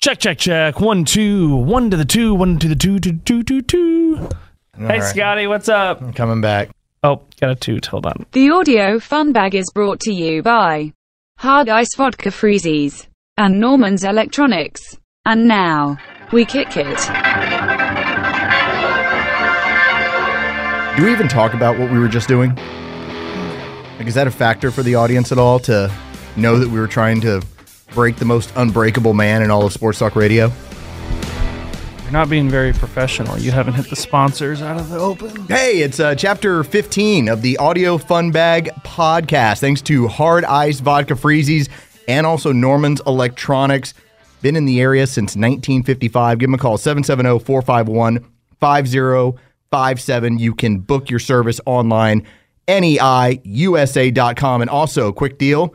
Check, check, check. One, two. One to the two. One to the two. Two, two, two, two. Hey, right. Scotty, what's up? I'm coming back. Oh, got a toot. Hold on. The audio fun bag is brought to you by Hard Ice Vodka Freezies and Norman's Electronics. And now, we kick it. Do we even talk about what we were just doing? Like, is that a factor for the audience at all to know that we were trying to break the most unbreakable man in all of sports talk radio? You're not being very professional. You haven't hit the sponsors out of the open. Hey, it's uh, chapter 15 of the Audio Fun Bag podcast. Thanks to Hard Ice Vodka Freezies and also Norman's Electronics. Been in the area since 1955. Give them a call 770 451 5057. You can book your service online, neiusa.com. And also, quick deal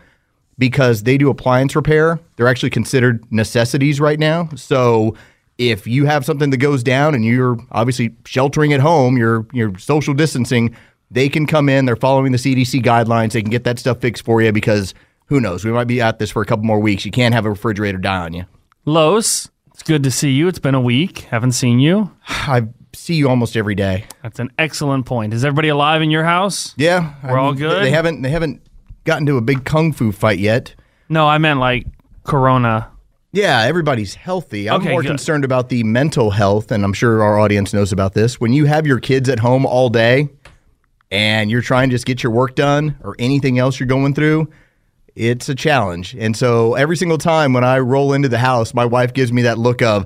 because they do appliance repair, they're actually considered necessities right now. So, if you have something that goes down and you're obviously sheltering at home, you're you're social distancing, they can come in. They're following the CDC guidelines. They can get that stuff fixed for you because who knows? We might be at this for a couple more weeks. You can't have a refrigerator die on you. Los, it's good to see you. It's been a week. Haven't seen you. I see you almost every day. That's an excellent point. Is everybody alive in your house? Yeah, We're all good? They haven't they haven't gotten to a big kung fu fight yet. No, I meant like Corona. Yeah, everybody's healthy. I'm Okay, more good. concerned about the mental health, and I'm sure our audience knows about this. When you have your kids at home all day and you're trying to just get your work done or anything else you're going through, it's a challenge. And so every single time when I roll into the house, my wife gives me that look of,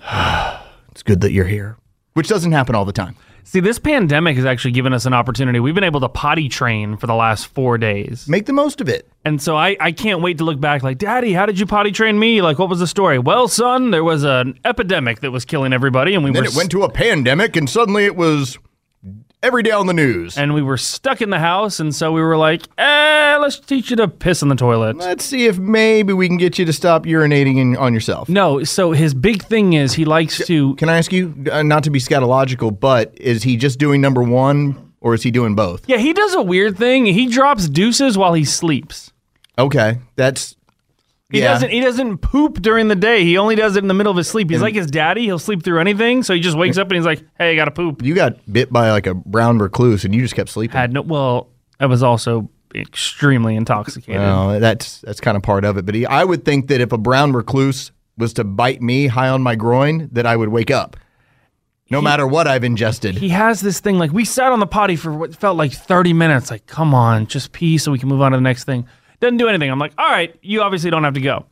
it's good that you're here, which doesn't happen all the time. See, this pandemic has actually given us an opportunity. We've been able to potty train for the last four days. Make the most of it. And so I, I can't wait to look back like, Daddy, how did you potty train me? Like, what was the story? Well, son, there was an epidemic that was killing everybody, and we Then were it went to a pandemic, and suddenly it was every day on the news. and we were stuck in the house, and so we were like, eh, let's teach you to piss in the toilet. Let's see if maybe we can get you to stop urinating in, on yourself. No, so his big thing is he likes to. Can I ask you, uh, not to be scatological, but is he just doing number one or is he doing both? Yeah, he does a weird thing. He drops deuces while he sleeps. Okay, that's. He yeah. doesn't. He doesn't poop during the day. He only does it in the middle of his sleep. He's like his daddy. He'll sleep through anything. So he just wakes up and he's like, "Hey, I gotta poop." You got bit by like a brown recluse and you just kept sleeping. Had no. Well, I was also extremely intoxicated. Well, that's that's kind of part of it. But he, I would think that if a brown recluse was to bite me high on my groin, that I would wake up, no matter what I've ingested. he has this thing like we sat on the potty for what felt like 30 minutes like come on just pee so we can move on to the next thing doesn't do anything. I'm like all right you obviously don't have to go.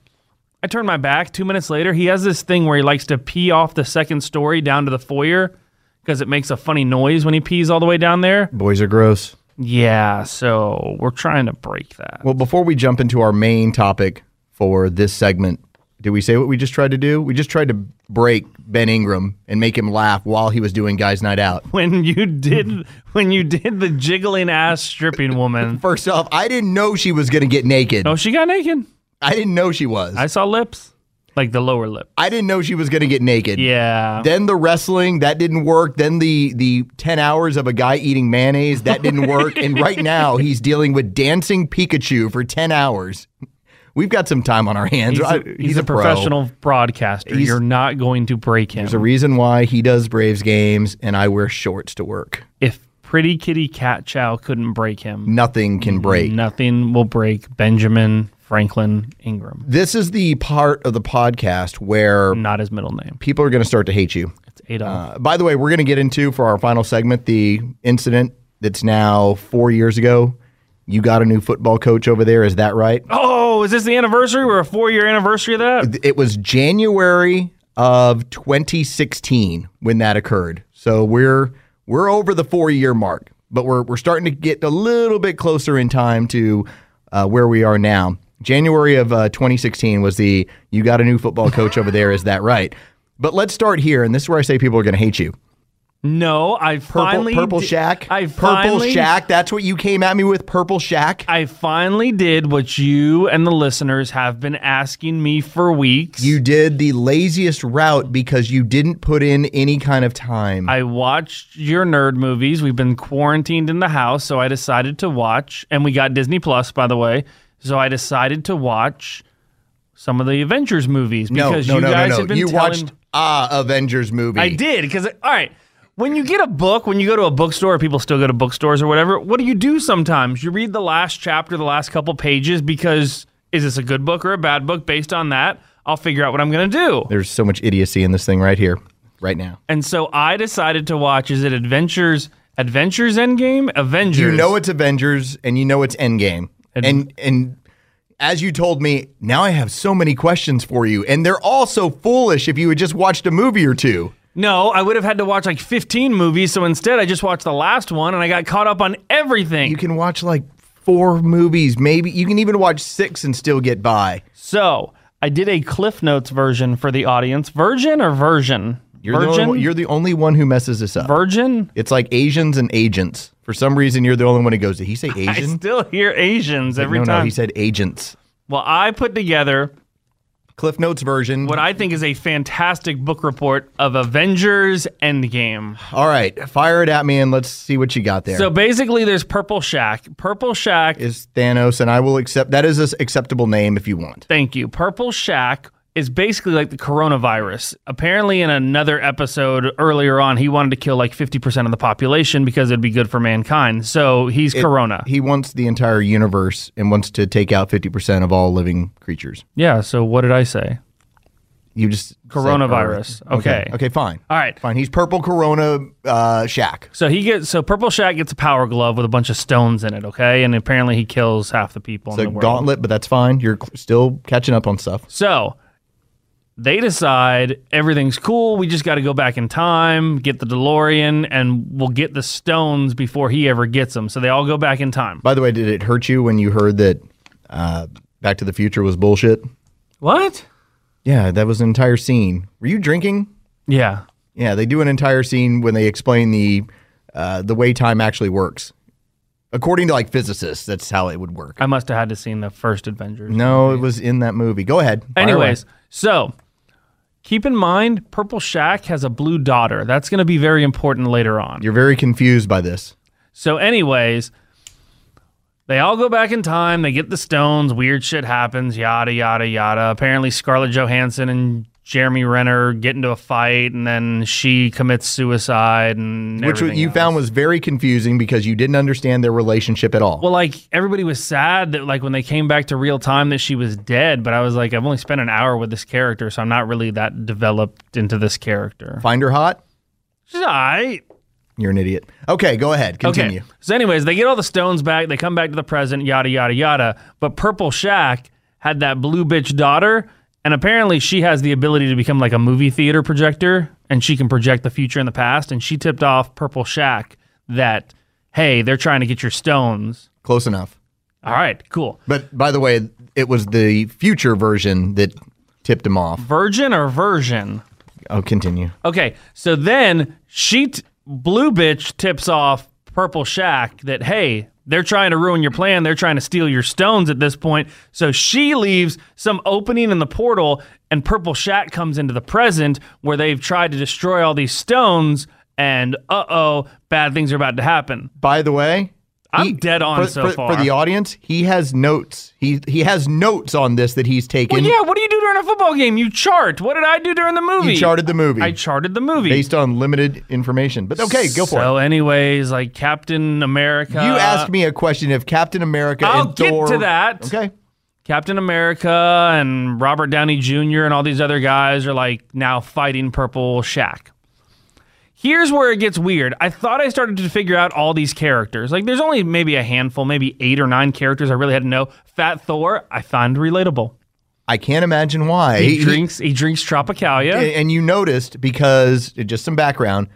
I turn my back. Two minutes later he has this thing where he likes to pee off the second story down to the foyer because it makes a funny noise when he pees all the way down there. Boys are gross. yeah so we're trying to break that. Well, before we jump into our main topic for this segment, did we say what we just tried to do? We just tried to break Ben Ingram and make him laugh while he was doing Guys Night Out. when you did when you did the jiggling ass stripping woman First off, I didn't know she was going to get naked. oh she got naked I didn't know she was. i saw lips like the lower lip I didn't know she was going to get naked. yeah Then the wrestling that didn't work. Then the the ten hours of a guy eating mayonnaise that didn't work. and right now he's dealing with dancing Pikachu for ten hours. We've got some time on our hands. He's a, I- he's a pro. professional broadcaster. He's- You're not going to break him. There's a reason why he does Braves games and I wear shorts to work. if Pretty Kitty Cat Chow couldn't break him, Nothing can break. nothing will break Benjamin Franklin Ingram. This is the part of the podcast where Not his middle name. people are going to start to hate you. It's Adolf. Uh, by the way, we're going to get into for our final segment the incident that's now four years ago. You got a new football coach over there. Is that right? oh, is this the anniversary? We're a four year anniversary of that? It was January of 2016 when that occurred. So we're we're over the four year mark, but we're we're starting to get a little bit closer in time to uh, where we are now. January of uh, 2016 was the you got a new football coach over there. Is that right? But let's start here, and this is where I say people are going to hate you. No, I Purple, finally purple Shack. I purple finally, Shack. That's what you came at me with. Purple Shack. I finally did what you and the listeners have been asking me for weeks. You did the laziest route because you didn't put in any kind of time. I watched your nerd movies. We've been quarantined in the house, so I decided to watch, and we got Disney Plus, by the way. So I decided to watch some of the Avengers movies because no, you no, guys no, had no. been You telling watched uh Avengers movie. I did because all right. When you get a book, when you go to a bookstore, people still go to bookstores or whatever. What do you do sometimes? You read the last chapter, the last couple pages, because is this a good book or a bad book? Based on that, I'll figure out what I'm going to do. There's so much idiocy in this thing right here, right now. And so I decided to watch. Is it Adventures? Adventures Endgame? Avengers. You know it's Avengers and you know it's Endgame. And- And and as you told me, now I have so many questions for you, and they're all so foolish. If you had just watched a movie or two, No, I would have had to watch like 15 movies. So instead, I just watched the last one, and I got caught up on everything. you can watch like four movies, maybe you can even watch six and still get by. so I did a Cliff Notes version for the audience. Virgin or version? You're the, Virgin. only, one- you're the only one who messes this up. Virgin. it's like Asians and agents. For some reason, you're the only one who goes. Did he say Asian? I still hear Asians every no, time. no, he said agents. well, I put together Cliff Notes version. what I think is a fantastic book report of Avengers Endgame. All right, fire it at me and let's see what you got there. So basically, there's Purple Shack. Purple Shack. is Thanos, and I will accept that is an acceptable name if you want. Thank you. Purple Shack is basically like the coronavirus. Apparently, in another episode earlier on, he wanted to kill like 50% of the population because it'd be good for mankind. So he's Corona. He wants the entire universe and wants to take out 50% of all living creatures. yeah. So what did I say? You just said Coronavirus. Earth. Okay. Okay, fine. All right. Fine. He's purple Corona uh, Shack. So he gets so Purple Shack gets a power glove with a bunch of stones in it. Okay, and apparently he kills half the people It's in a the world. gauntlet, but that's fine. You're still catching up on stuff. So they decide everything's cool. We just got to go back in time, get the DeLorean, and we'll get the stones before he ever gets them. So they all go back in time. By the way, did it hurt you when you heard that uh, Back to the Future was bullshit? What? Yeah, that was an entire scene. Were you drinking? Yeah. Yeah, they do an entire scene when they explain the uh, the way time actually works. According to like physicists, that's how it would work. I must have had to seen the first Avengers. No, it was in that movie. Go ahead. Anyways, so keep in mind, Purple Shack has a blue daughter. That's going to be very important later on. you're very confused by this. So, anyways, they all go back in time. They get the stones. Weird shit happens. Yada yada yada. Apparently, Scarlett Johansson and Jeremy Renner get into a fight, and then she commits suicide. And Which you else. found was very confusing because you didn't understand their relationship at all. well, like everybody was sad that like when they came back to real time that she was dead. But I was like, I've only spent an hour with this character, so I'm not really that developed into this character. Find her hot? She's all right. You're an idiot. Okay, go ahead. Continue. Okay. So, anyways, they get all the stones back. They come back to the present, yada, yada, yada. But Purple Shack had that blue bitch daughter, and apparently she has the ability to become like a movie theater projector, and she can project the future and the past. And she tipped off Purple Shack that, hey, they're trying to get your stones. Close enough. All right, cool. But by the way, it was the future version that tipped him off. Virgin or version? Oh, continue. Okay, so then she, t- blue bitch, tips off Purple Shack that hey, they're trying to ruin your plan. They're trying to steal your stones at this point. So she leaves some opening in the portal, and Purple Shack comes into the present where they've tried to destroy all these stones. And uh oh, bad things are about to happen. By the way, I'm dead on for, so for, far. For the audience, he has notes. He he has notes on this that he's taken. Well, yeah, what do you do during a football game? You chart. What did I do during the movie? You charted the movie I charted the movie. based on limited information. But okay, go for so, it. So anyways, like Captain America. You asked me a question if Captain America I'll and get Thor. to that. Okay. Captain America and Robert Downey Jr. and all these other guys are like now fighting Purple Shack. Here's where it gets weird. I thought I started to figure out all these characters. Like, there's only maybe a handful, maybe eight or nine characters I really had to know. Fat Thor, I find relatable. I can't imagine why. He, drinks. He drinks Tropicalia. and you noticed because just some background.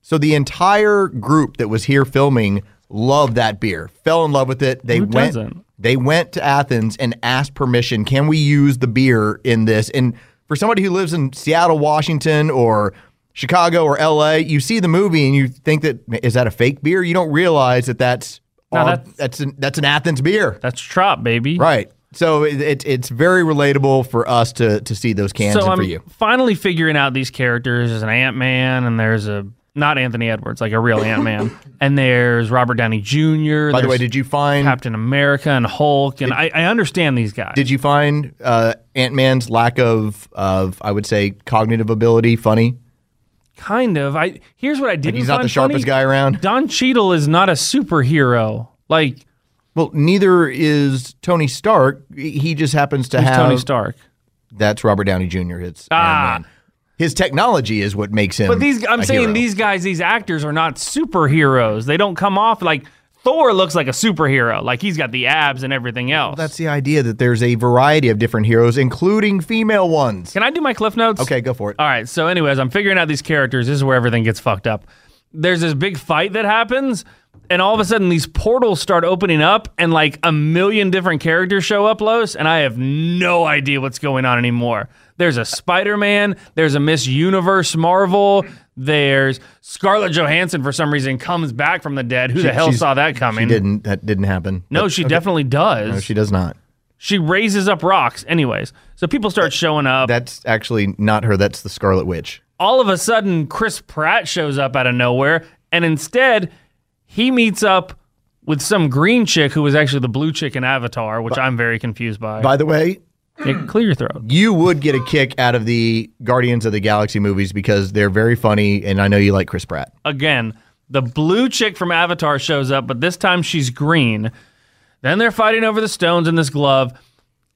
So the entire group that was here filming loved that beer, fell in love with it. They Who went. doesn't? They went to Athens and asked permission. Can we use the beer in this? And for somebody who lives in Seattle, Washington, or Chicago or L.A., you see the movie and you think that is that a fake beer? You don't realize that that's No, our- that's- that's an, that's an Athens beer, That's Trop, baby. right? So it, it, it's very relatable for us to to see those cans So and I'm for you. finally figuring out these characters. There's an Ant Man and there's a not Anthony Edwards, like a real Ant Man. and there's Robert Downey Jr. By the way, did you find Captain America and Hulk, and I, I understand these guys. did you find uh, Ant Man's lack of of I would say cognitive ability funny? Kind of. I here's what I didn't. He's not the sharpest funny. guy around. Don Cheadle is not a superhero. Like Well, neither is Tony Stark. He just happens to have Tony Stark. That's Robert Downey Jr. It's Ah. His technology is what makes him. But these, I'm saying hero. these guys, these actors are not superheroes. They don't come off like Thor looks like a superhero. Like he's got the abs and everything else. That's the idea that there's a variety of different heroes, including female ones. Can I do my cliff notes? Okay, go for it. All right. So, anyways, I'm figuring out these characters. This is where everything gets fucked up. There's this big fight that happens, and all of a sudden, these portals start opening up, and like a million different characters show up, Los, and I have no idea what's going on anymore. There's a Spider Man, there's a Miss Universe Marvel, there's Scarlett Johansson for some reason comes back from the dead. Who the hell She's- saw that coming? She didn't. That didn't happen. No, But- she okay. definitely does. No, she does not. she raises up rocks. Anyways, so people start showing up. That's actually not her. That's the Scarlet Witch. all of a sudden Chris Pratt shows up out of nowhere, and instead he meets up with some green chick who was actually the blue chick in Avatar, which I'm very confused by. By the way, Yeah, hmm. clear your throat. you would get a kick out of the Guardians of the Galaxy movies because they're very funny, and I know you like Chris Pratt. Again, the blue chick from Avatar shows up, but this time she's green. Then they're fighting over the stones in this glove,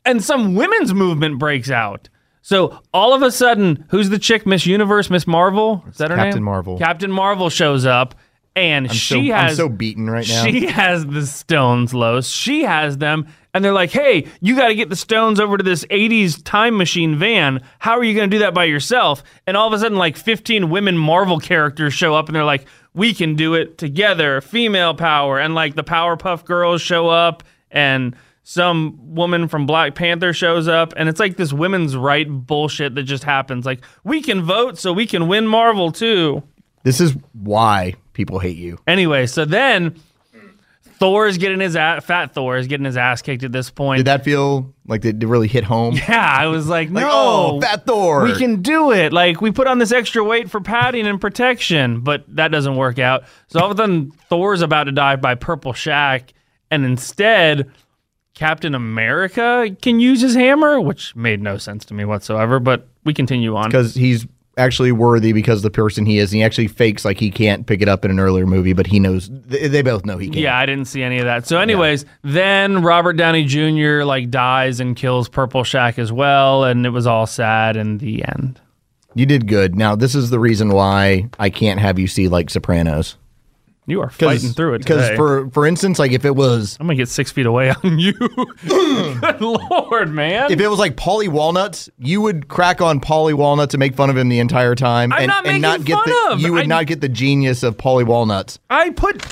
and some women's movement breaks out. So all of a sudden, who's the chick? Miss Universe, Miss Marvel? Is that her name? Captain Marvel. Captain Marvel shows up, and she so, has I'm so beaten right now. She has the stones, Los. She has them. And they're like, hey, you got to get the stones over to this 80s time machine van. How are you going to do that by yourself? And all of a sudden, like 15 women Marvel characters show up and they're like, we can do it together. Female power. And like the Powerpuff Girls show up and some woman from Black Panther shows up. And it's like this women's right bullshit that just happens. Like, we can vote so we can win Marvel too. this is why people hate you. Anyway, so then Thor is getting his ass, fat Thor is getting his ass kicked at this point. Did that feel like it really hit home? yeah, I was like, Like, no, oh, Fat Thor. we can do it. Like we put on this extra weight for padding and protection, but that doesn't work out. So all of a sudden, Thor's about to die by Purple Shack, and instead, Captain America can use his hammer, which made no sense to me whatsoever. But we continue on. because he's actually worthy because of the person he is. And he actually fakes like he can't pick it up in an earlier movie, but he knows. They, they both know he can. Yeah, I didn't see any of that. So, anyways, then Robert Downey Jr. like dies and kills Purple Shack as well, and it was all sad in the end. You did good. Now this is the reason why I can't have you see like Sopranos. You are fighting through it Because for for instance, like if it was I'm gonna get six feet away on you. Good lord, man! if it was like Paulie Walnuts, you would crack on Paulie Walnuts and make fun of him the entire time, I'm and, not and not get fun the of. you would I- not get the genius of Paulie Walnuts. I put.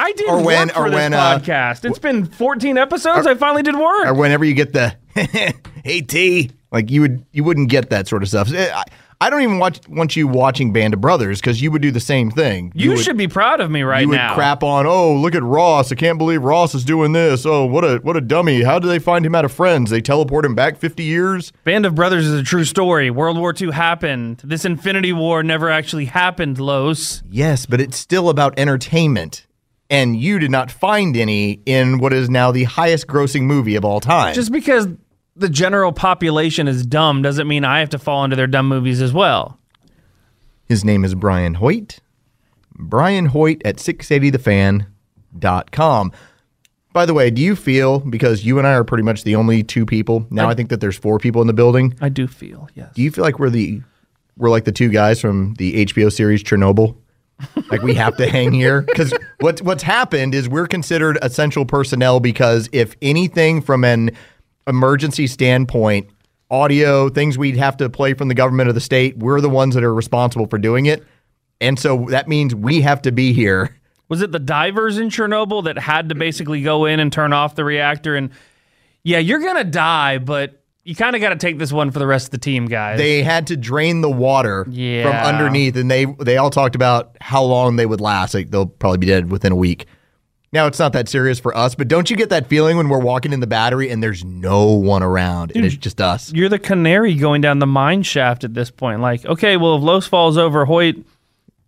I did Or when- work for or this when, uh, podcast. it's been 14 episodes. I finally did work. Or whenever you get the hey T, like you would you wouldn't get that sort of stuff. I, I don't even watch want you watching Band of Brothers because you would do the same thing. you would, should be proud of me right you would crap on. Oh, look at Ross! I can't believe Ross is doing this. Oh, what a what a dummy! How do they find him out of Friends? They teleport him back fifty years. Band of Brothers is a true story. World War II happened. This Infinity War never actually happened, Los. Yes, but it's still about entertainment. And you did not find any in what is now the highest grossing movie of all time. Just because the general population is dumb doesn't mean I have to fall into their dumb movies as well. His name is Brian Hoyt. Brian Hoyt at 680thefan.com. By the way, do you feel, because you and I are pretty much the only two people, now I think that there's four people in the building, I do feel, yes. do you feel like we're the we're like the two guys from the HBO series Chernobyl? like we have to hang here because what's what's happened is we're considered essential personnel because if anything from an emergency standpoint, audio things we'd have to play from the government or the state, we're the ones that are responsible for doing it, and so that means we have to be here. Was it the divers in Chernobyl that had to basically go in and turn off the reactor? And yeah, you're going to die, but you kind of got to take this one for the rest of the team, guys. They had to drain the water Yeah. from underneath, and they they all talked about how long they would last. Like they'll probably be dead within a week. Now it's not that serious for us, but don't you get that feeling when we're walking in the battery and there's no one around and it's just us? you're the canary going down the mine shaft at this point. Like, okay, well, if Los falls over, Hoyt,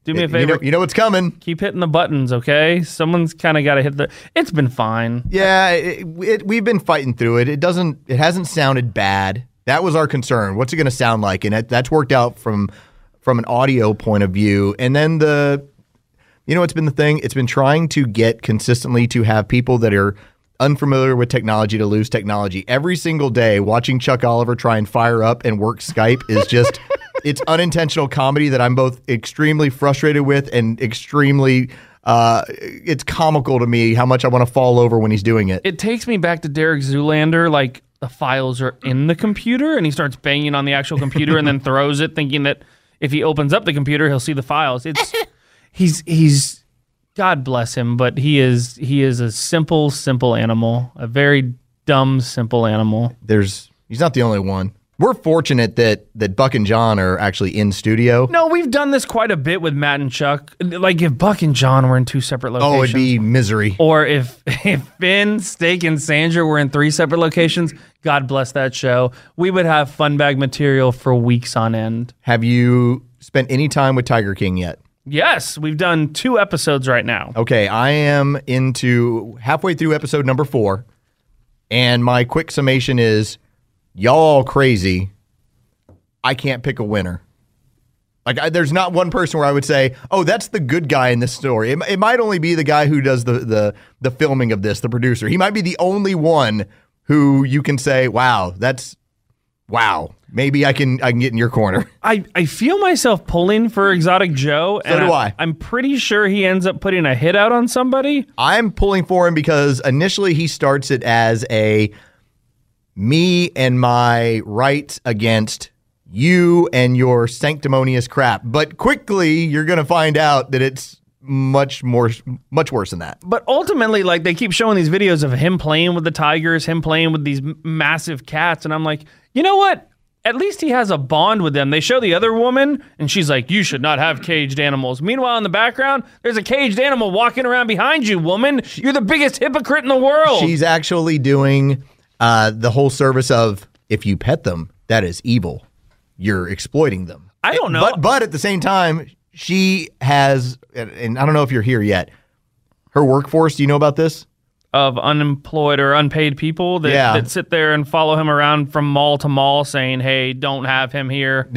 Do me a You favor. know, you know what's coming. Keep hitting the buttons, okay? Someone's kind of got to hit the. It's been fine. Yeah, it, it, we've been fighting through it. It doesn't. It hasn't sounded bad. That was our concern. What's it going to sound like? And that, that's worked out from from an audio point of view. And then the, you know, it's been the thing. It's been trying to get consistently to have people that are unfamiliar with technology to lose technology every single day. Watching Chuck Oliver try and fire up and work Skype is just. it's unintentional comedy that I'm both extremely frustrated with and extremely. Uh, it's comical to me how much I want to fall over when he's doing it. It takes me back to Derek Zoolander. Like the files are in the computer, and he starts banging on the actual computer, and then throws it, thinking that if he opens up the computer, he'll see the files. It's he's he's God bless him, but he is he is a simple simple animal, a very dumb simple animal. there's he's not the only one. We're fortunate that that Buck and John are actually in studio. No, we've done this quite a bit with Matt and Chuck. Like if Buck and John were in two separate locations. Oh, it'd be misery. Or if if Finn, Steak, and Sandra were in three separate locations, God bless that show. We would have fun bag material for weeks on end. Have you spent any time with Tiger King yet? Yes, we've done two episodes right now. Okay, I am into halfway through episode number four, and my quick summation is y'all all crazy. I can't pick a winner. Like, I, there's not one person where I would say, "Oh, that's the good guy in this story." It, it might only be the guy who does the the the filming of this, the producer. He might be the only one who you can say, "Wow, that's wow." Maybe I can I can get in your corner. I, I feel myself pulling for Exotic Joe. So do I. I'm pretty sure he ends up putting a hit out on somebody. I'm pulling for him because initially he starts it as a me and my rights against you and your sanctimonious crap. But quickly you're going to find out that it's much more much worse than that. But ultimately, like they keep showing these videos of him playing with the tigers, him playing with these massive cats, and I'm like, you know what? At least he has a bond with them. They show the other woman, and she's like, "You should not have caged animals." Meanwhile, in the background, there's a caged animal walking around behind you, woman. You're the biggest hypocrite in the world. She's actually doing uh, the whole service of if you pet them, that is evil. You're exploiting them. I don't know. But but at the same time, she has and- and I don't know if you're here yet. Her workforce, do you know about this? Of unemployed or unpaid people that, Yeah. that sit there and follow him around from mall to mall, saying, "Hey, don't have him here."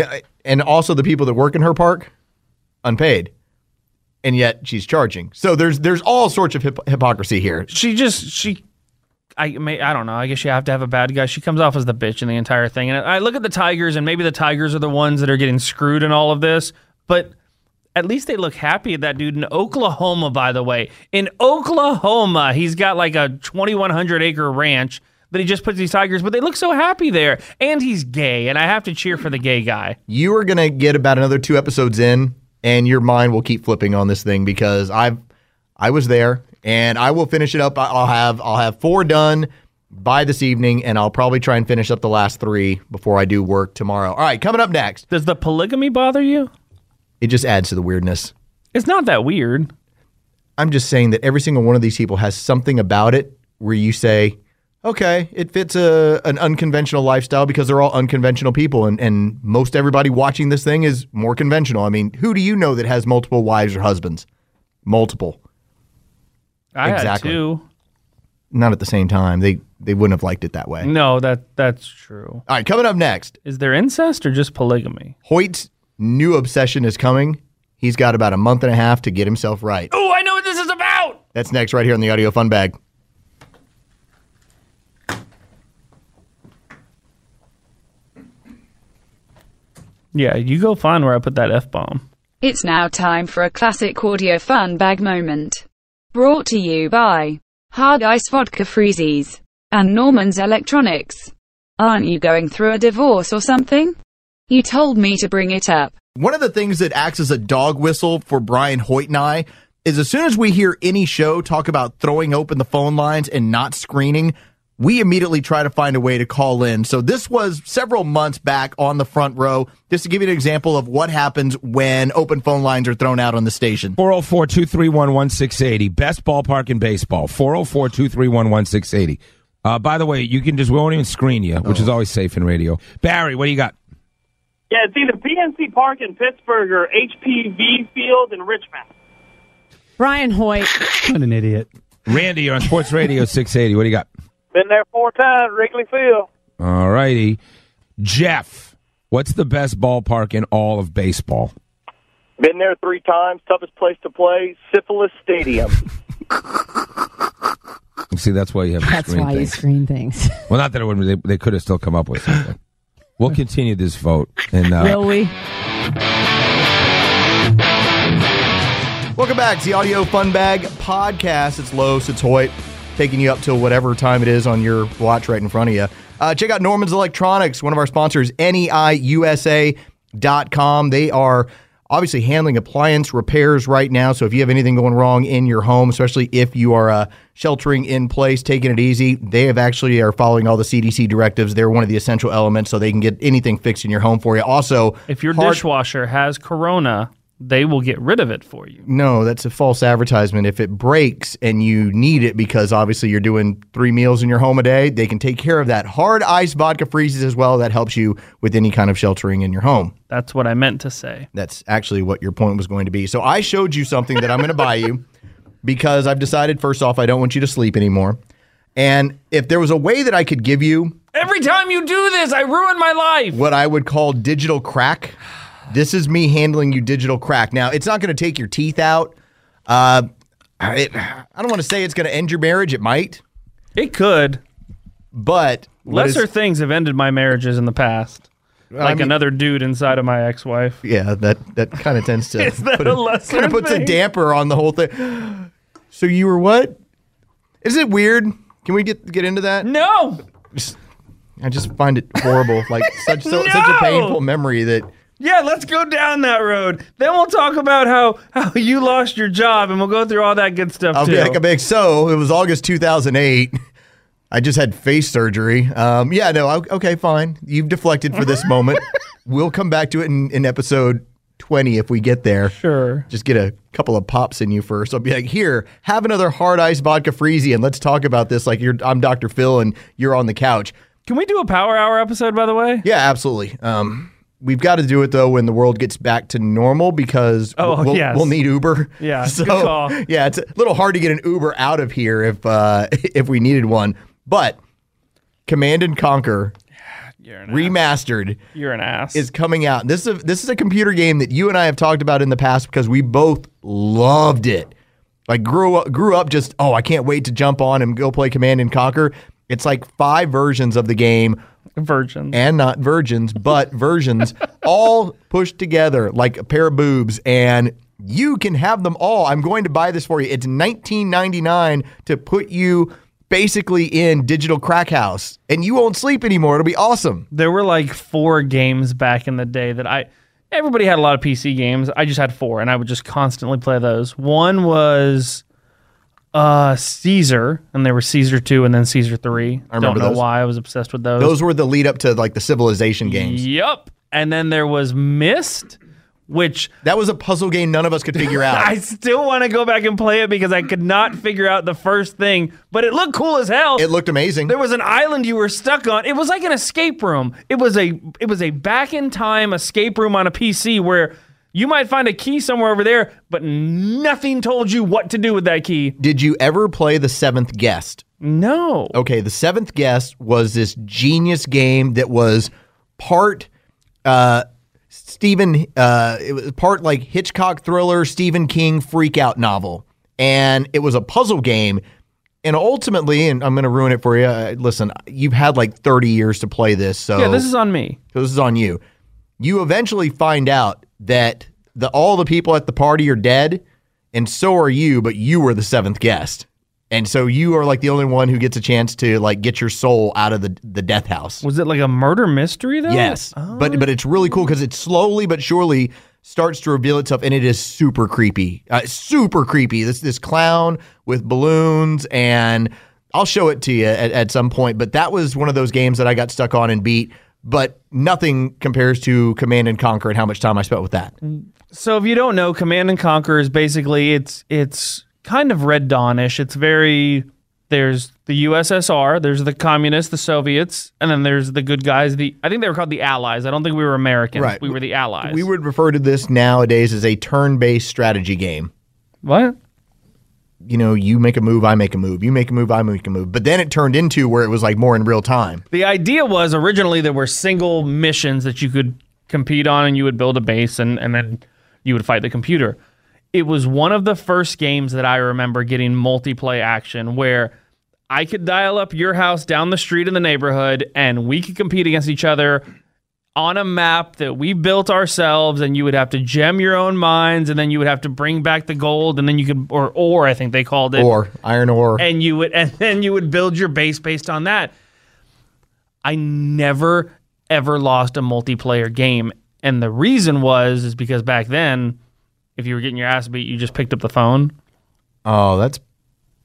and also the people that work in her park unpaid and yet she's charging so there's there's all sorts of hip- hypocrisy here she just she I may I don't know. I guess you have to have a bad guy. She comes off as the bitch in the entire thing. And I look at the Tigers, and maybe the Tigers are the ones that are getting screwed in all of this. But at least they look happy at that dude in Oklahoma. By the way, in Oklahoma, he's got like a 2,100 acre ranch that he just puts these tigers. But they look so happy there, and he's gay, and I have to cheer for the gay guy. you are going to get about another two episodes in and your mind will keep flipping on this thing because i've i was there and i will finish it up i'll have i'll have four done by this evening and i'll probably try and finish up the last three before i do work tomorrow all right coming up next Does the polygamy bother you? It just adds to the weirdness It's not that weird. I'm just saying that every single one of these people has something about it where you say, okay, it fits a an unconventional lifestyle because they're all unconventional people, and and most everybody watching this thing is more conventional. I mean, who do you know that has multiple wives or husbands? Multiple, I Exactly. had two. not at the same time. They they wouldn't have liked it that way. No, that that's true. All right, coming up next, Is there incest or just polygamy? Hoyt's new obsession is coming. He's got about a month and a half to get himself right. Oh, I know what this is about. That's next right here on the Audio Fun Bag. Yeah, you go find where I put that f bomb. It's now time for a classic audio fun bag moment. Brought to you by Hard Ice Vodka Freezies and Norman's Electronics. Aren't you going through a divorce or something? You told me to bring it up. One of the things that acts as a dog whistle for Brian Hoyt and I is as soon as we hear any show talk about throwing open the phone lines and not screening, we immediately try to find a way to call in. So this was several months back on the front row, just to give you an example of what happens when open phone lines are thrown out on the station. 404 231 1680. Best ballpark in baseball. 404 231 1680. Uh, by the way, you can just, we won't even screen you, which is always safe in radio. Barry, what do you got? Yeah, it's either PNC Park in Pittsburgh or HPV Field in Richmond. Brian Hoyt. What an idiot. Randy, you're on Sports Radio 680. What do you got? Been there four times, Wrigley Field. All righty. Jeff, what's the best ballpark in all of baseball? Been there three times. Toughest place to play, Syphilis Stadium. See, that's why you have to That's screen why you screen things. Well, not that it would. They, they could have still come up with something. We'll continue this vote. And uh, Will we? Welcome back to the Audio Fun Bag podcast. It's Los, it's Hoyt, taking you up till whatever time it is on your watch right in front of you. Uh, check out Norman's Electronics, one of our sponsors, E neiusa.com. They are obviously handling appliance repairs right now. So if you have anything going wrong in your home, especially if you are uh, sheltering in place, taking it easy, they have actually are following all the CDC directives. They're one of the essential elements, so they can get anything fixed in your home for you. Also, If your hard- dishwasher has corona, they will get rid of it for you. No, that's a false advertisement. If it breaks and you need it because obviously you're doing three meals in your home a day, they can take care of that. Hard ice vodka freezes as well. That helps you with any kind of sheltering in your home. That's what I meant to say. That's actually what your point was going to be. So I showed you something that I'm going to buy you because I've decided, first off, I don't want you to sleep anymore. And if there was a way that I could give you Every time you do this, I ruin my life. what I would call digital crack. This is me handling you digital crack. Now, it's not going to take your teeth out. Uh, I, I don't want to say it's going to end your marriage. It might, It could. but what is- Lesser things have ended my marriages in the past. Like mean- another dude inside of my ex-wife. yeah, that that kind of tends to Is that put a lesser kind of puts a damper on the whole thing. So you were what? Is it weird? Can we get get into that? No. I just find it horrible. Like such so, such a painful memory that Yeah, let's go down that road. Then we'll talk about how how you lost your job, and we'll go through all that good stuff I'll too. be like a big so. It was August 2008. I just had face surgery. Um, yeah, no, o- okay, fine. You've deflected for this moment. We'll come back to it in, in episode 20 if we get there. sure. Just get a couple of pops in you first. I'll be like, here, have another hard ice vodka freezy and let's talk about this like you're I'm Dr. Phil and you're on the couch. Can we do a Power Hour episode, by the way? Yeah, absolutely. Um, we've got to do it though when the world gets back to normal because Oh, we'll, yes. we'll need Uber. Yeah, so yeah, it's a little hard to get an Uber out of here if uh, if we needed one. But Command and Conquer You're remastered you're an ass. is coming out. This is a, this is a computer game that you and I have talked about in the past because we both loved it. Like grew up, grew up just oh I can't wait to jump on and go play Command and Conquer. It's like five versions of the game virgin. and not virgins, but versions all pushed together like a pair of boobs. And you can have them all. I'm going to buy this for you. It's $19.99 to put you basically in digital crack house, and you won't sleep anymore. It'll be awesome. there were like four games back in the day that I. Everybody had a lot of PC games. I just had four, and I would just constantly play those. One was uh Caesar, and there were Caesar two, and then Caesar three. I remember Don't know those. why I was obsessed with those. Those were the lead up to like the civilization games. Yep. And then there was Myst, which That was a puzzle game none of us could figure out. I still want to go back and play it because I could not figure out the first thing, but it looked cool as hell. it looked amazing. there was an island you were stuck on. It was like an escape room. It was a it was a back in time escape room on a PC where you might find a key somewhere over there, but nothing told you what to do with that key. Did you ever play the seventh guest? No. Okay, the seventh guest was this genius game that was part uh Stephen uh it was part like Hitchcock thriller, Stephen King freakout novel. And it was a puzzle game. And ultimately, and I'm going to ruin it for you. Uh, listen, you've had like 30 years to play this, so Yeah, this is on me. so this is on you. You eventually find out that the all the people at the party are dead, and so are you, but you were the seventh guest. And so you are like the only one who gets a chance to like get your soul out of the the death house. Was it like a murder mystery though? Yes. But but it's really cool because it slowly but surely starts to reveal itself and it is super creepy. Uh, super creepy. This this clown with balloons and I'll show it to you at, at some point. But that was one of those games that I got stuck on and beat. But nothing compares to Command and Conquer and how much time I spent with that. So if you don't know, Command and Conquer is basically it's it's kind of Red Dawnish. It's very there's the USSR, there's the communists, the Soviets, and then there's the good guys. The I think they were called the Allies. I don't think we were Americans. Right. We were the Allies. We would refer to this nowadays as a turn-based strategy game. what? You know, you make a move, I make a move. You make a move, I make a move. But then it turned into where it was like more in real time. The idea was originally there were single missions that you could compete on, and you would build a base, and and then you would fight the computer. It was one of the first games that I remember getting multiplayer action where I could dial up your house down the street in the neighborhood, and we could compete against each other on a map that we built ourselves and you would have to gem your own mines and then you would have to bring back the gold and then you could or or I think they called it Or iron ore. and you would and then you would build your base based on that. I never ever lost a multiplayer game, and the reason was is because back then, if you were getting your ass beat, you just picked up the phone. oh, that's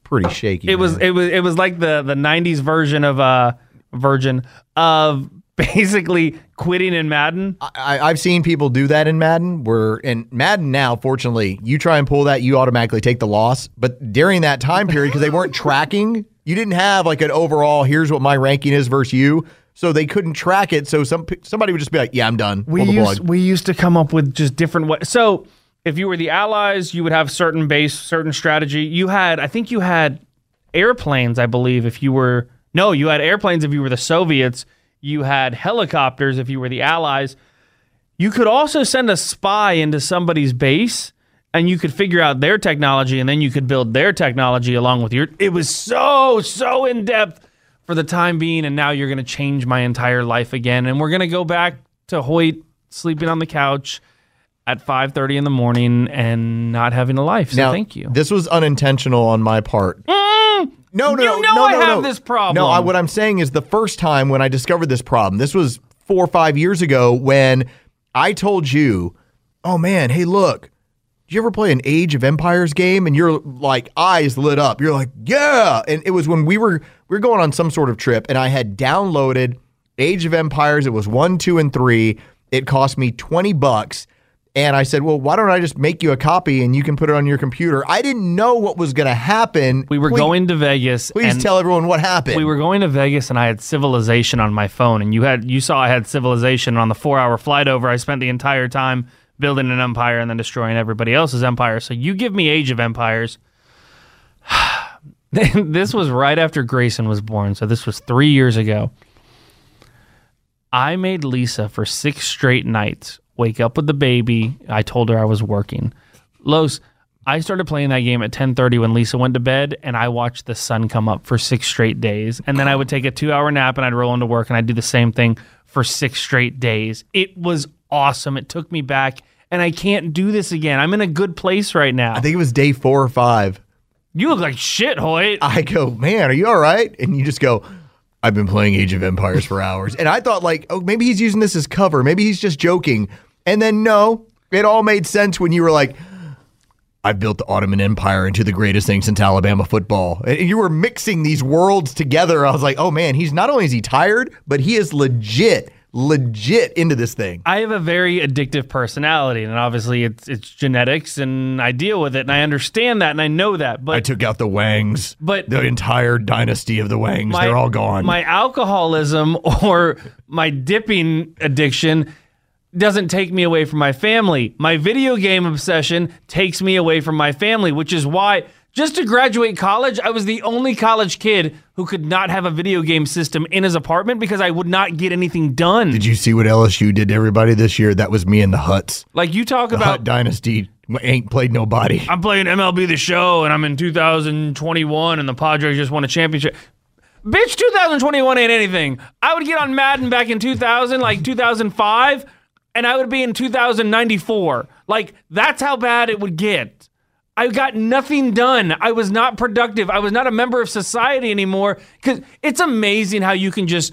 pretty shaky. It was it was it was like the the '90s version of uh version of basically quitting in Madden. I, I've seen people do that in Madden. Where in Madden now, fortunately, you try and pull that, you automatically take the loss. But during that time period, because they weren't tracking, you didn't have like an overall. Here's what my ranking is versus you, so they couldn't track it. So some somebody would just be like, "Yeah, I'm done." we used we used to come up with just different ways. So if you were the Allies, you would have certain base, certain strategy. You had, I think, you had airplanes. I believe if you were no, you had airplanes if you were the Soviets. You had helicopters if you were the Allies. You could also send a spy into somebody's base. And you could figure out their technology, and then you could build their technology along with your. It was so so in depth for the time being, and now you're going to change my entire life again, and we're going to go back to Hoyt sleeping on the couch at 5:30 in the morning and not having a life. So now, thank you. This was unintentional on my part. Mm. no, no, You no, know no, I no, have no. this problem. No, I, what I'm saying is the first time when I discovered this problem, this was four or five years ago when I told you, "Oh man, hey, look." Did you ever play an Age of Empires game and your like eyes lit up? You're like, yeah. And it was when we were we were going on some sort of trip, and I had downloaded Age of Empires. It was one, two, and three. It cost me twenty bucks, and I said, well, why don't I just make you a copy and you can put it on your computer? I didn't know what was going to happen. we were Please- going to Vegas. Please tell everyone what happened. We were going to Vegas, and I had Civilization on my phone, and you had you saw I had Civilization on the four-hour flight over. I spent the entire time building an empire and then destroying everybody else's empire. So you give me Age of Empires. this was right after Grayson was born, so this was three years ago. I made Lisa for six straight nights wake up with the baby. I told her I was working. Los, I started playing that game at 10:30 when Lisa went to bed, and I watched the sun come up for six straight days. And then I would take a two-hour nap, and I'd roll into work, and I'd do the same thing for six straight days. It was awesome. It took me back, and I can't do this again. I'm in a good place right now. I think it was day four or five. you look like shit, Hoyt. I go, man, are you all right? And you just go, I've been playing Age of Empires for hours. And I thought, like, oh, maybe he's using this as cover. Maybe he's just joking. And then, no, it all made sense when you were like, I've built the Ottoman Empire into the greatest thing since Alabama football. And you were mixing these worlds together. I was like, oh, man, he's not only is he tired, but he is legit, legit into this thing. I have a very addictive personality, and obviously it's it's genetics, and I deal with it, and I understand that, and I know that. But I took out the Wangs, But- the entire dynasty of the Wangs, they're all gone. My alcoholism or my dipping addiction doesn't take me away from my family. My video game obsession takes me away from my family, which is why just to graduate college, I was the only college kid who could not have a video game system in his apartment because I would not get anything done. Did you see what LSU did to everybody this year? That was me in the Huts. like you talk The about Hut Dynasty ain't played nobody. I'm playing MLB The Show and I'm in 2021 and the Padres just won a championship. Bitch, 2021 ain't anything. I would get on Madden back in 2000, like 2005, and I would be in 2094. Like, that's how bad it would get. I got nothing done. I was not productive. I was not a member of society anymore. Because it's amazing how you can just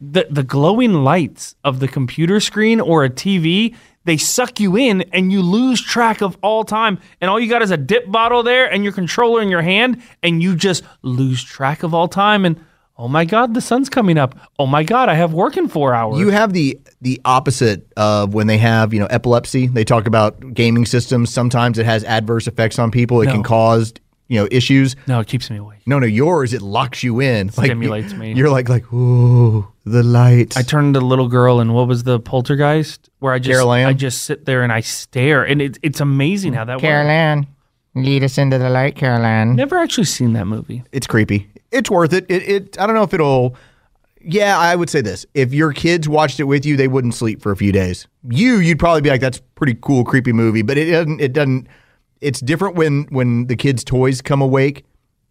the the glowing lights of the computer screen or a TV, they suck you in and you lose track of all time. And all you got is a dip bottle there and your controller in your hand, and you just lose track of all time. And oh my God, the sun's coming up. Oh my God, I have work in four hours. You have the the opposite of when they have you know epilepsy. They talk about gaming systems. Sometimes it has adverse effects on people. It can cause you know issues. No, it keeps me awake. No, no, yours it locks you in, Like, Stimulates me. You're like like ooh the light. I turned to the little girl and what was the poltergeist where I just Carol Anne? I just sit there and I stare and it, it's amazing how that works. Ann, lead us into the light, Carol Anne. Never actually seen that movie. It's creepy. It's worth it. It, it. I don't know if it'll. Yeah, I would say this: if your kids watched it with you, they wouldn't sleep for a few days. You, you'd probably be like, "That's pretty cool, creepy movie," but it doesn't. It doesn't. It's different when when the kids' toys come awake,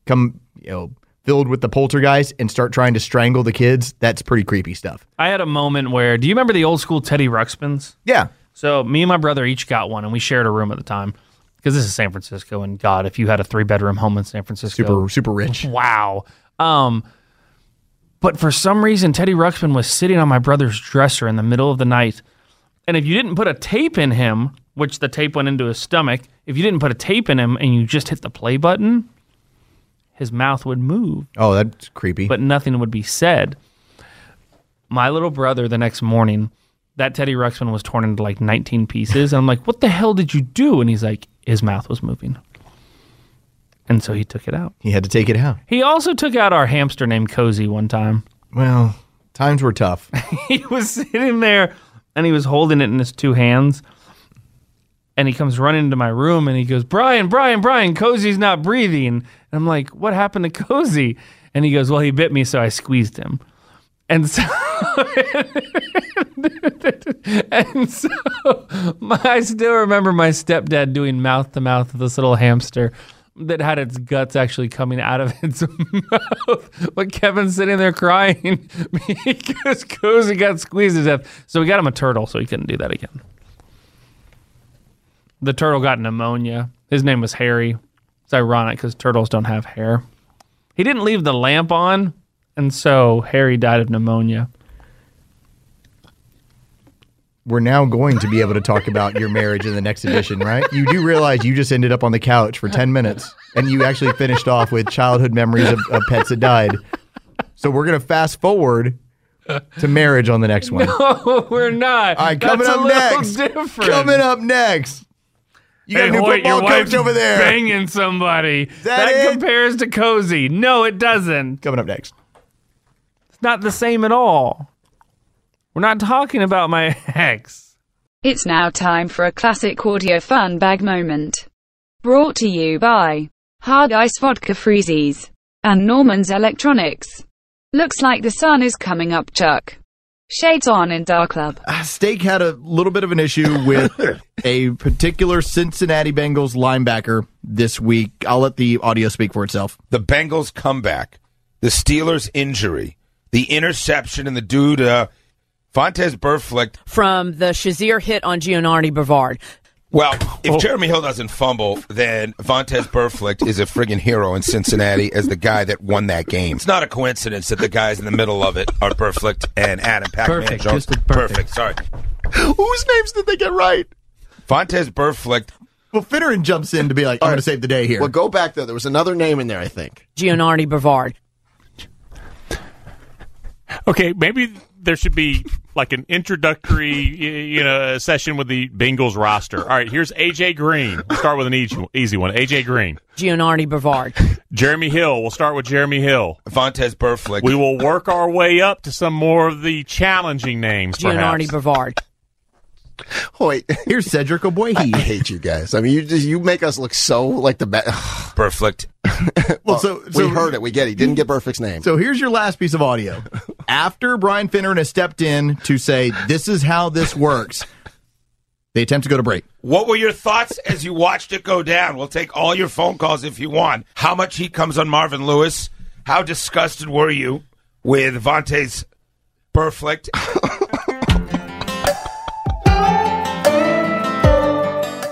come you know filled with the poltergeist and start trying to strangle the kids. That's pretty creepy stuff. I had a moment where do you remember the old school Teddy Ruxpins? Yeah, So me and my brother each got one, and we shared a room at the time because this is San Francisco, and God, if you had a three bedroom home in San Francisco, super super rich. wow. Um, but for some reason, Teddy Ruxpin was sitting on my brother's dresser in the middle of the night, and if you didn't put a tape in him, which the tape went into his stomach, if you didn't put a tape in him and you just hit the play button, his mouth would move Oh, that's creepy. but nothing would be said. My little brother, the next morning, that Teddy Ruxpin was torn into like 19 pieces. And I'm like, what the hell did you do? And he's like, his mouth was moving. And so he took it out. he had to take it out. He also took out our hamster named Cozy one time. Well, times were tough. he was sitting there and he was holding it in his two hands. And he comes running into my room and he goes, Brian, Brian, Brian, Cozy's not breathing. And I'm like, what happened to Cozy? And he goes, well, he bit me, so I squeezed him. And so, and so my, I still remember my stepdad doing mouth to mouth with this little hamster that had its guts actually coming out of its mouth. But Kevin's sitting there crying because Cozy got squeezed to death. So we got him a turtle so he couldn't do that again. The turtle got pneumonia. His name was Harry. It's ironic because turtles don't have hair. He didn't leave the lamp on, and so Harry died of pneumonia. we're now going to be able to talk about your marriage in the next edition, right? You do realize you just ended up on the couch for 10 minutes and you actually finished off with childhood memories of, of pets that died. So we're going to fast forward to marriage on the next one. Oh, we're not. All right, coming That's up next. Different. Coming up next. You got Hey, a new Hoyt, football coach over there. banging somebody. that it? compares to cozy. No, it doesn't. Coming up next. It's not the same at all. We're not talking about my ex. It's now time for a classic audio fun bag moment. Brought to you by Hard Ice Vodka Freezies and Norman's Electronics. Looks like the sun is coming up, Chuck. Shades on in Dark Club. Ah, steak had a little bit of an issue with a particular Cincinnati Bengals linebacker this week. I'll let the audio speak for itself. the Bengals comeback, the Steelers injury, the interception, and the dude, uh, Fontes Burflick. From the Shazier hit on Gianardi Brevard. Well, if Jeremy Hill doesn't fumble, then Vontaze Burflicht is a friggin' hero in Cincinnati as the guy that won that game. It's not a coincidence that the guys in the middle of it are Burflicht and Adam Pac-Man Perfect, Jones. just perfect. Sorry. Whose names did they get right? Vontaze Burflicht. Well, Finneran jumps in to be like, I'm going to save the day here. Well, go back though. There was another name in there, I think. Gianardi Brevard. Okay, maybe there should be like an introductory, you know, session with the Bengals roster. All right, here's AJ Green. We'll start with an easy, easy one. AJ Green. Gianardi Brevard. Jeremy Hill. We'll start with Jeremy Hill. Vontaze Burflicht. We will work our way up to some more of the challenging names. Gianardi Perhaps. Brevard. Wait, Here's Cedric I Oboyhe. hate you guys. I mean, you just you make us look so like the best. Burflicht. well, so, so we heard it. We get it. He didn't get Burfikt's name. So here's your last piece of audio. After Brian Finneran has stepped in to say, this is how this works, they attempt to go to break. What were your thoughts as you watched it go down? We'll take all your phone calls if you want. How much heat comes on Marvin Lewis? How disgusted were you with Vontaze Burflicht?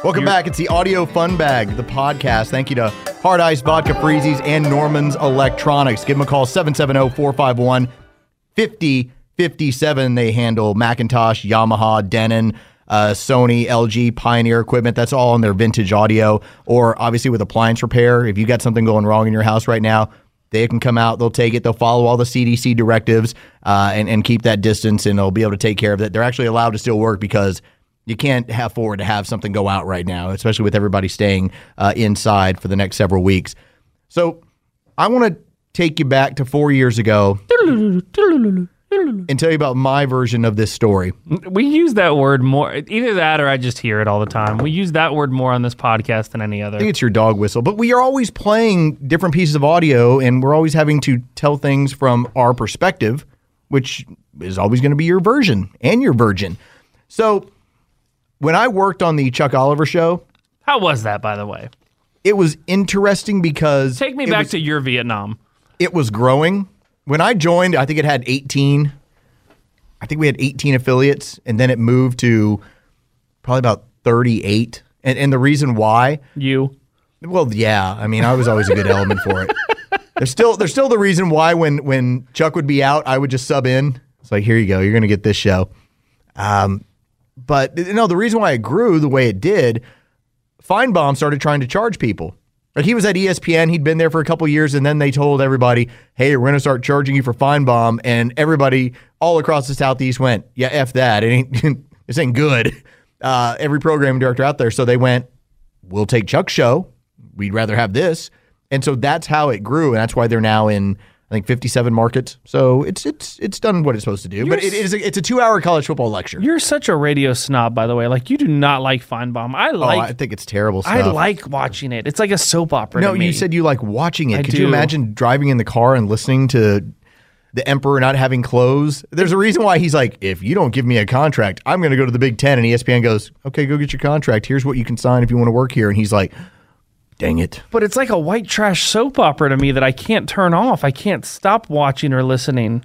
Welcome back. It's the Audio Fun Bag, the podcast. Thank you to Hard Ice Vodka Freezies and Norman's Electronics. Give them a call, 770 451 5057. They handle McIntosh, Yamaha, Denon, uh, Sony, LG, Pioneer equipment. That's all on their vintage audio. Or obviously with appliance repair. If you got something going wrong in your house right now, they can come out, they'll take it, they'll follow all the CDC directives uh, and, and keep that distance, and they'll be able to take care of it. They're actually allowed to still work because you can't have forward to have something go out right now, especially with everybody staying uh, inside for the next several weeks. So I want to take you back to four years ago and tell you about my version of this story. We use that word more. Either that or I just hear it all the time. We use that word more on this podcast than any other. I think it's your dog whistle, but we are always playing different pieces of audio and we're always having to tell things from our perspective, which is always going to be your version and your virgin. So when I worked on the Chuck Oliver show, How was that, by the way? it was interesting because Take me back was- to your Vietnam. it was growing. When I joined, I think it had 18. I think we had 18 affiliates, and then it moved to probably about 38. And, and the reason why, You. well, yeah, I mean, I was always a good element for it. There's still there's still the reason why when when Chuck would be out, I would just sub in. It's like here you go, you're gonna get this show. Um, but you know the reason why it grew the way it did, Finebaum started trying to charge people. Like he was at ESPN, he'd been there for a couple years, and then they told everybody, "Hey, we're going to start charging you for Finebaum," and everybody all across the southeast went, "Yeah, f that, it ain't this ain't good." Uh, every program director out there, so they went, "We'll take Chuck's show. We'd rather have this," and so that's how it grew, and that's why they're now in. I think 57 markets. So it's it's it's done what it's supposed to do. but it You're is a, it's a 2-hour college football lecture. You're such a radio snob, by the way. Like you do not like Finebaum. I oh, like. I think it's terrible stuff. I like watching it. It's like a soap opera. No, to me. you said you like watching it. I Could you imagine driving in the car and listening to the emperor not having clothes? There's a reason why he's like, if you don't give me a contract, I'm going to go to the Big Ten. And ESPN goes, okay, go get your contract. Here's what you can sign if you want to work here. And he's like, dang it. But it's like a white trash soap opera to me that I can't turn off. I can't stop watching or listening.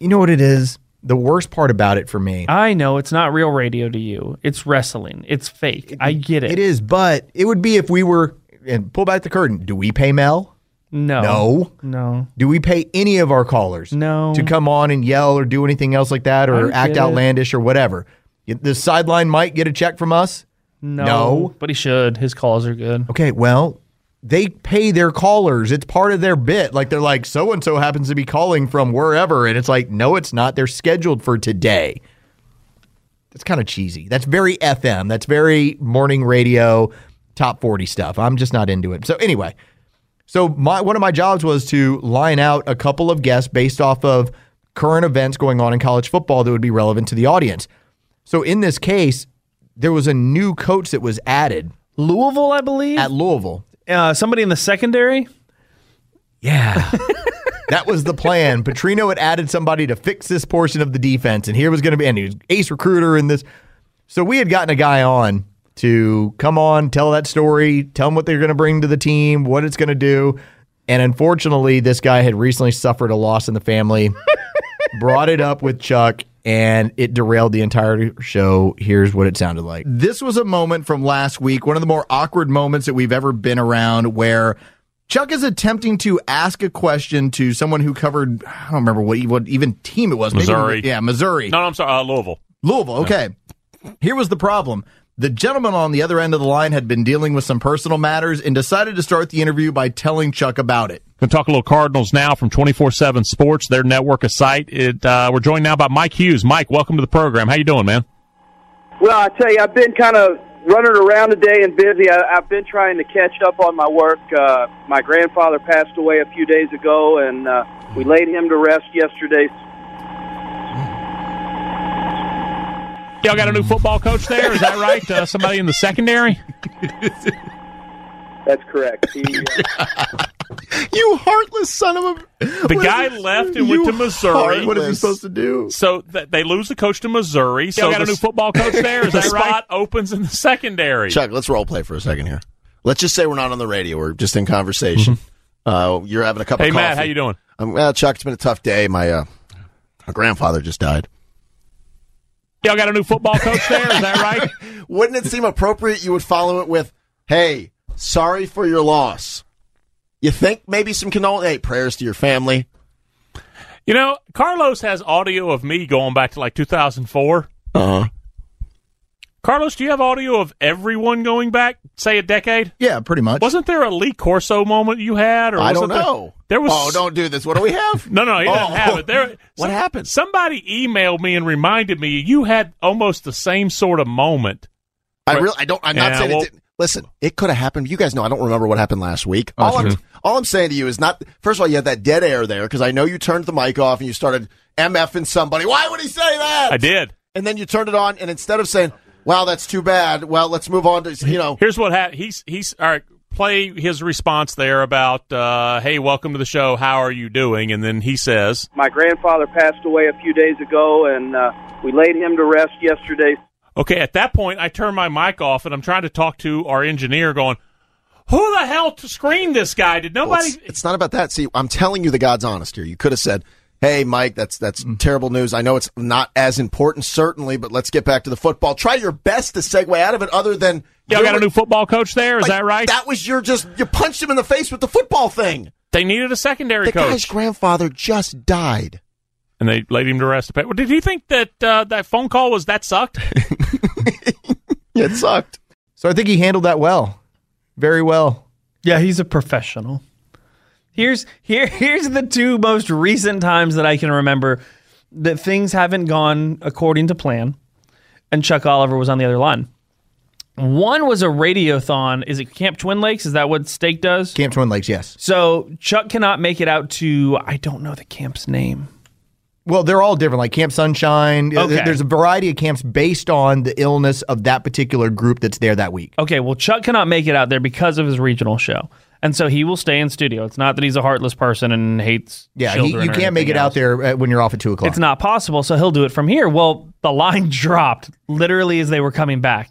You know what it is? The worst part about it for me. I know it's not real radio to you. It's wrestling. It's fake. I get it. It is, but it would be if we were, and pull back the curtain. Do we pay Mel? No. No. No. Do we pay any of our callers No. to come on and yell or do anything else like that or act it. outlandish or whatever? The sideline might get a check from us. No. No. But he should. His calls are good. Okay, well, they pay their callers. It's part of their bit. Like they're like, so and so happens to be calling from wherever. And it's like, no, it's not. They're scheduled for today. That's kind of cheesy. That's very FM. That's very morning radio, top 40 stuff. I'm just not into it. So, anyway, so my one of my jobs was to line out a couple of guests based off of current events going on in college football that would be relevant to the audience. So, in this case, there was a new coach that was added Louisville, I believe. at Louisville. uh, somebody in the secondary. Yeah. that was the plan. Petrino had added somebody to fix this portion of the defense, and here was going to be, and he was ace recruiter in this. So we had gotten a guy on to come on, tell that story, tell them what they're going to bring to the team, what it's going to do. And unfortunately, this guy had recently suffered a loss in the family, brought it up with Chuck, and it derailed the entire show. Here's what it sounded like. This was a moment from last week, one of the more awkward moments that we've ever been around, where Chuck is attempting to ask a question to someone who covered, I don't remember what, what even team it was. Maybe- Missouri. yeah, Missouri. No, no, I'm sorry, uh, Louisville. Louisville. Okay. Here was the problem. The gentleman on the other end of the line had been dealing with some personal matters and decided to start the interview by telling Chuck about it. Going to talk a little Cardinals now from 24-7 Sports, their network of site. It, uh, we're joined now by Mike Hughes. Mike, welcome to the program. How you doing, man? Well, I tell you, I've been kind of running around today and busy. I, I've been trying to catch up on my work. Uh, my grandfather passed away a few days ago, and uh, we laid him to rest yesterday. Y'all got a new football coach there? Is that right? Uh, somebody in the secondary? That's correct. He, uh, You heartless son of a. The guy left and went to Missouri. What is he supposed to do? So th- they lose the coach to Missouri. So got a the new football coach there. Is the that spot- right? Opens in the secondary. Chuck, let's role play for a second here. Let's just say we're not on the radio. We're just in conversation. Uh, you're having a cup Hey of coffee. Matt, how you doing? Um, well, Chuck, it's been a tough day. My uh, my grandfather just died. Y'all got a new football coach there. Is that right? Wouldn't it seem appropriate you would follow it with, "Hey, sorry for your loss." You think maybe some condol hey prayers to your family. You know, Carlos has audio of me going back to like 2004. Uh huh. Carlos, do you have audio of everyone going back, say, a decade? Yeah, pretty much. Wasn't there a Lee Corso moment you had? Or I don't there- know. There was. Oh, don't do this. What do we have? No, no, he doesn't Oh. have it. There. What some- happened? Somebody emailed me and reminded me you had almost the same sort of moment. I really, I don't. I'm not Yeah, saying well- it. Didn't. Listen, it could have happened. You guys know I don't remember what happened last week. all, I'm, all I'm saying to you is not, first of all, you had that dead air there because I know you turned the mic off and you started MFing somebody. Why would he say that? I did. And then you turned it on, and instead of saying, wow, that's too bad, well, let's move on to, you know. Here's what happened. He's he's all right. Play his response there about, uh, "Hey, welcome to the show. How are you doing?" And then he says, My grandfather passed away a few days ago, and uh, we laid him to rest yesterday. Okay, at that point, I turn my mic off and I'm trying to talk to our engineer, going, "Who the hell to screen this guy? Did Well, nobody?" it's, it's not about that. See, I'm telling you the God's honest here. You could have said, "Hey, Mike, that's that's Mm. terrible news. I know it's not as important, certainly, but let's get back to the football. Try your best to segue out of it, other than Y'all got a new football coach there. Is like, that right? That was your just you punched him in the face with the football thing. they needed a secondary The coach, guy's grandfather just died. and they laid him to rest. Well, Did he think that uh, that phone call was that sucked? It sucked. So I think he handled that well, very well. Yeah, he's a professional. Here's here here's the two most recent times that I can remember that things haven't gone according to plan, and Chuck Oliver was on the other line. One was a radiothon. Is it Camp Twin Lakes? Is that what Steak does? Camp Twin Lakes, yes. So Chuck cannot make it out to I don't know the camp's name. Well, they're all different, like Camp Sunshine. Uh, Okay. There's a variety of camps based on the illness of that particular group that's there that week. Okay, well Chuck cannot make it out there because of his regional show. And so he will stay in studio. It's not that he's a heartless person and hates Yeah, he, you can't make it out there uh, when you're off at 2 o'clock. It's not possible, so he'll do it from here. Well, the line dropped literally as they were coming back.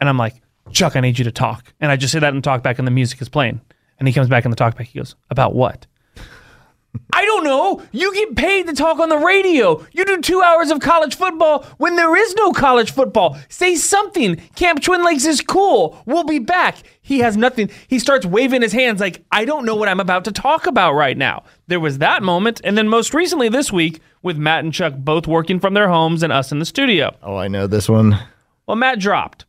And I'm like, Chuck, I need you to talk. And I just say that and talk back, and the music is playing. And he comes back in the talk back. He goes, About what? I don't know. You get paid to talk on the radio. You do two hours of college football when there is no college football. Say something. Camp Twin Lakes is cool. We'll be back. He has nothing. He starts waving his hands like, I don't know what I'm about to talk about right now. There was that moment. And then most recently this week, with Matt and Chuck both working from their homes and us in the studio. Oh, I know this one. Well, Matt dropped.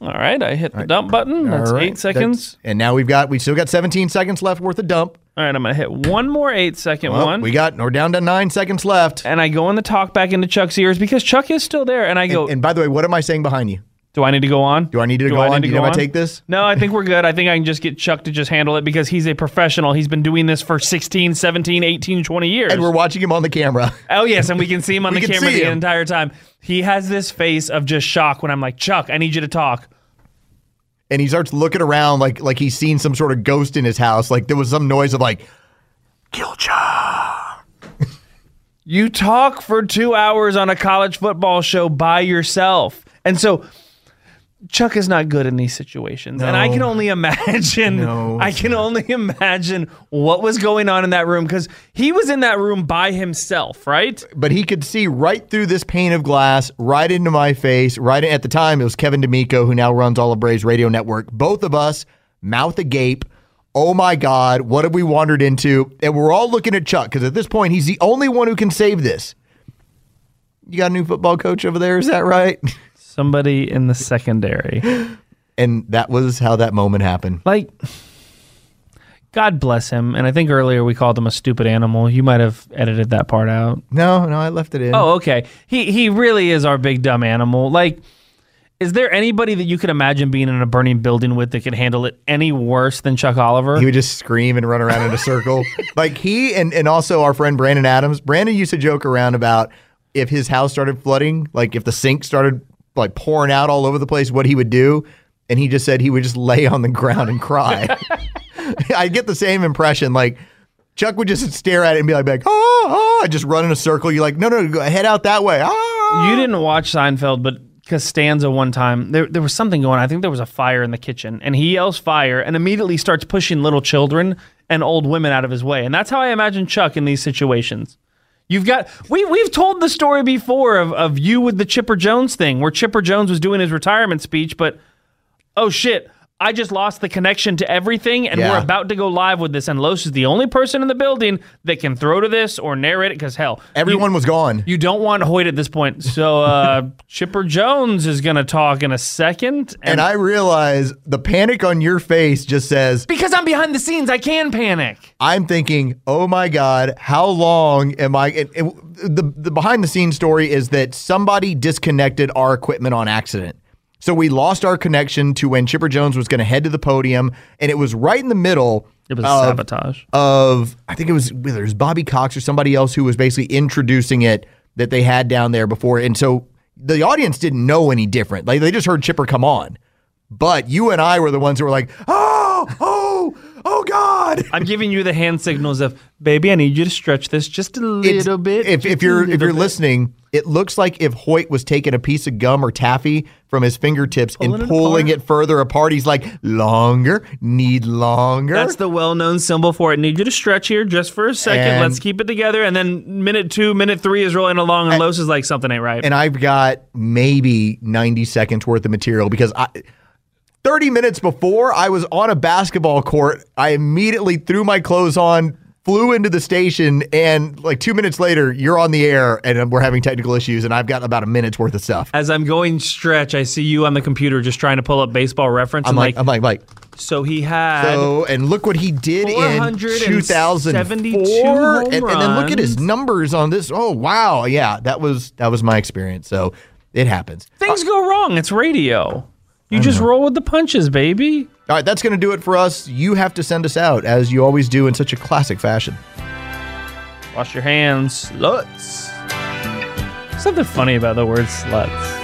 All right. I hit the dump button. That's right. eight seconds. That's- and now we've got, we still got 17 seconds left worth of dump. All right. I'm going to hit one more eight second Well, one. we got, we're down to nine seconds left. and I go in the talk back into Chuck's ears because Chuck is still there. And I go, And by the way, what am I saying behind you? Do I need to go on? Do I need to go on? Do you know if I take this? No, I think we're good. I think I can just get Chuck to just handle it because he's a professional. He's been doing this for 16, 17, 18, 20 years. And we're watching him on the camera. oh, yes. And we can see him on the camera the him. entire time. He has this face of just shock when I'm like, Chuck, I need you to talk. And he starts looking around like like he's seen some sort of ghost in his house. Like there was some noise of like, Chuck. You talk for two hours on a college football show by yourself. And so Chuck is not good in these situations. And I can only imagine No. I can only imagine what was going on in that room because he was in that room by himself, right? But he could see right through this pane of glass, right into my face. Right at the time, it was Kevin D'Amico, who now runs All of Braves Radio Network. Both of us, mouth agape. Oh my God, what have we wandered into? And we're all looking at Chuck because at this point, he's the only one who can save this. You got a new football coach over there, is that right? Somebody in the secondary. And that was how that moment happened. Like God bless him. And I think earlier we called him a stupid animal. You might have edited that part out. No, no, I left it in. Oh, okay. He he really is our big dumb animal. Like, is there anybody that you could imagine being in a burning building with that could handle it any worse than Chuck Oliver? He would just scream and run around in a circle. like he and, and also our friend Brandon Adams. Brandon used to joke around about if his house started flooding, like if the sink started like pouring out all over the place, what he would do. And he just said he would just lay on the ground and cry. I get the same impression. Like Chuck would just stare at it and be like, like ah, ah, just run in a circle. You're like, no, no, go head out that way. Ah. you didn't watch Seinfeld, but Costanza one time there there was something going. on. I think there was a fire in the kitchen, and he yells fire and immediately starts pushing little children and old women out of his way. And that's how I imagine Chuck in these situations. You've got we we've told the story before of, of you with the Chipper Jones thing, where Chipper Jones was doing his retirement speech, but oh shit, I just lost the connection to everything, and Yeah. we're about to go live with this. And Los is the only person in the building that can throw to this or narrate it because hell, Everyone was gone. you don't want Hoyt at this point. So uh, Chipper Jones is going to talk in a second. And I realize the panic on your face just says, because I'm behind the scenes, I can panic. I'm thinking, oh my God, how long am I? It, it- the, the behind the scenes story is that somebody disconnected our equipment on accident. So we lost our connection to when Chipper Jones was going to head to the podium, and it was right in the middle. It was of, sabotage. Of I think it was whether it was Bobby Cox or somebody else who was basically introducing it that they had down there before, and so the audience didn't know any different. Like they just heard Chipper come on, but you and I were the ones who were like, oh, God. I'm giving you the hand signals of, baby, I need you to stretch this just a little bit. If, if you're if you're bit. listening, it looks like if Hoyt was taking a piece of gum or taffy from his fingertips Pulling and pulling apart. it further apart. He's like, longer, need longer. That's the well-known symbol for it. Need you to stretch here just for a second. And- Let's keep it together. And then minute two, minute three is rolling along, and Los is like something ain't right. and I've got maybe 90 seconds worth of material because I 30 minutes before I was on a basketball court, I immediately threw my clothes on, flew into the station, and like two minutes later, you're on the air and we're having technical issues, and I've got about a minute's worth of stuff. As I'm going stretch, I see you on the computer just trying to pull up baseball reference. I'm like, like, I'm like, like, so he had. so, and look what he did in 472 2004, and, and then look at his numbers on this. Oh wow, yeah, that was that was my experience. So it happens. Things go wrong. It's radio. You just roll with the punches, baby. All right, that's going to do it for us. You have to send us out, as you always do in such a classic fashion. Wash your hands. Sluts. Something funny about the word sluts.